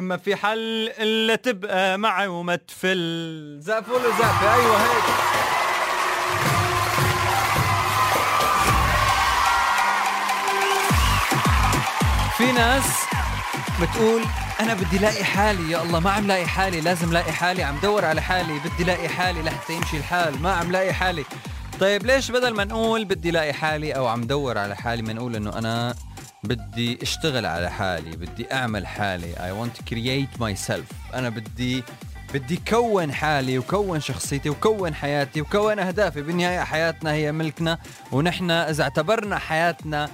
ما في حل إلا تبقى معي وما تفل زقف ولا زقفه أيوه هيك. في ناس بتقول أنا بدي لاقي حالي يا الله ما عم لاقي حالي لازم لاقي حالي عم دور على حالي بدي لاقي حالي لحتى يمشي الحال ما عم لاقي حالي. طيب ليش بدل ما نقول بدي لاقي حالي أو عم دور على حالي ما نقول إنه أنا بدي اشتغل على حالي بدي أعمل حالي. I want to create myself. أنا بدي بدي كون حالي وكون شخصيتي وكون حياتي وكون أهدافي. بالنهاية حياتنا هي ملكنا ونحن إذا اعتبرنا حياتنا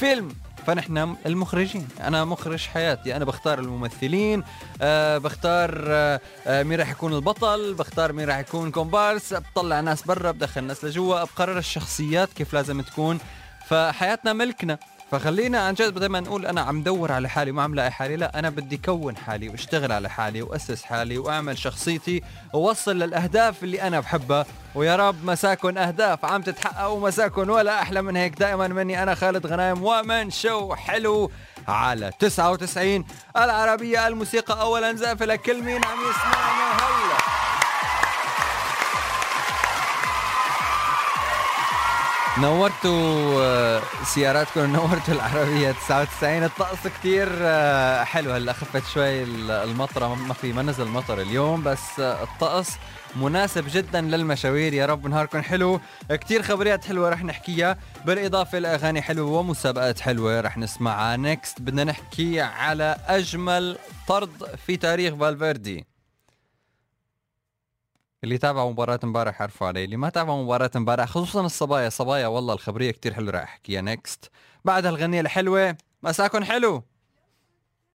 فيلم فنحن المخرجين. أنا مخرج حياتي. أنا بختار الممثلين أه بختار أه, آه، مين راح يكون البطل بختار مين راح يكون كومبارس. بطلع ناس برا بدخل ناس لجوا بقرر الشخصيات كيف لازم تكون. فحياتنا ملكنا. فخلينا عن جد بدل ما نقول أنا عم دور على حالي وما عم لاقي حالي لا أنا بدي كون حالي وأشتغل على حالي وأسس حالي وأعمل شخصيتي ووصل للأهداف اللي أنا بحبها. ويا رب مساكن أهداف عم تتحقق ومساكن ولا أحلى من هيك. دائما مني أنا خالد غنايم ومن شو حلو على 99 العربية الموسيقى اولا زافلة لكل مين عم يسمعنا. نورتوا آه، سياراتكم نورتوا العربية 99 الطقس كتير آه، حلو. هلا خفت شوي المطرة ما في ما نزل مطر اليوم بس آه، الطقس مناسب جدا للمشاوير. يا رب نهاركم حلو. كتير خبريات حلوة رح نحكيها. بالإضافة لأغاني حلوة ومسابقات حلوة رح نسمعها. Next بدنا نحكي على أجمل طرد في تاريخ فالفيردي. اللي تابع مباراة امبارح عرفوا علي اللي ما تابع مباراة امبارح خصوصا الصبايا صبايا والله الخبرية كتير حلوة راح أحكيها نكست بعد هالغنية الحلوة مساكن حلو.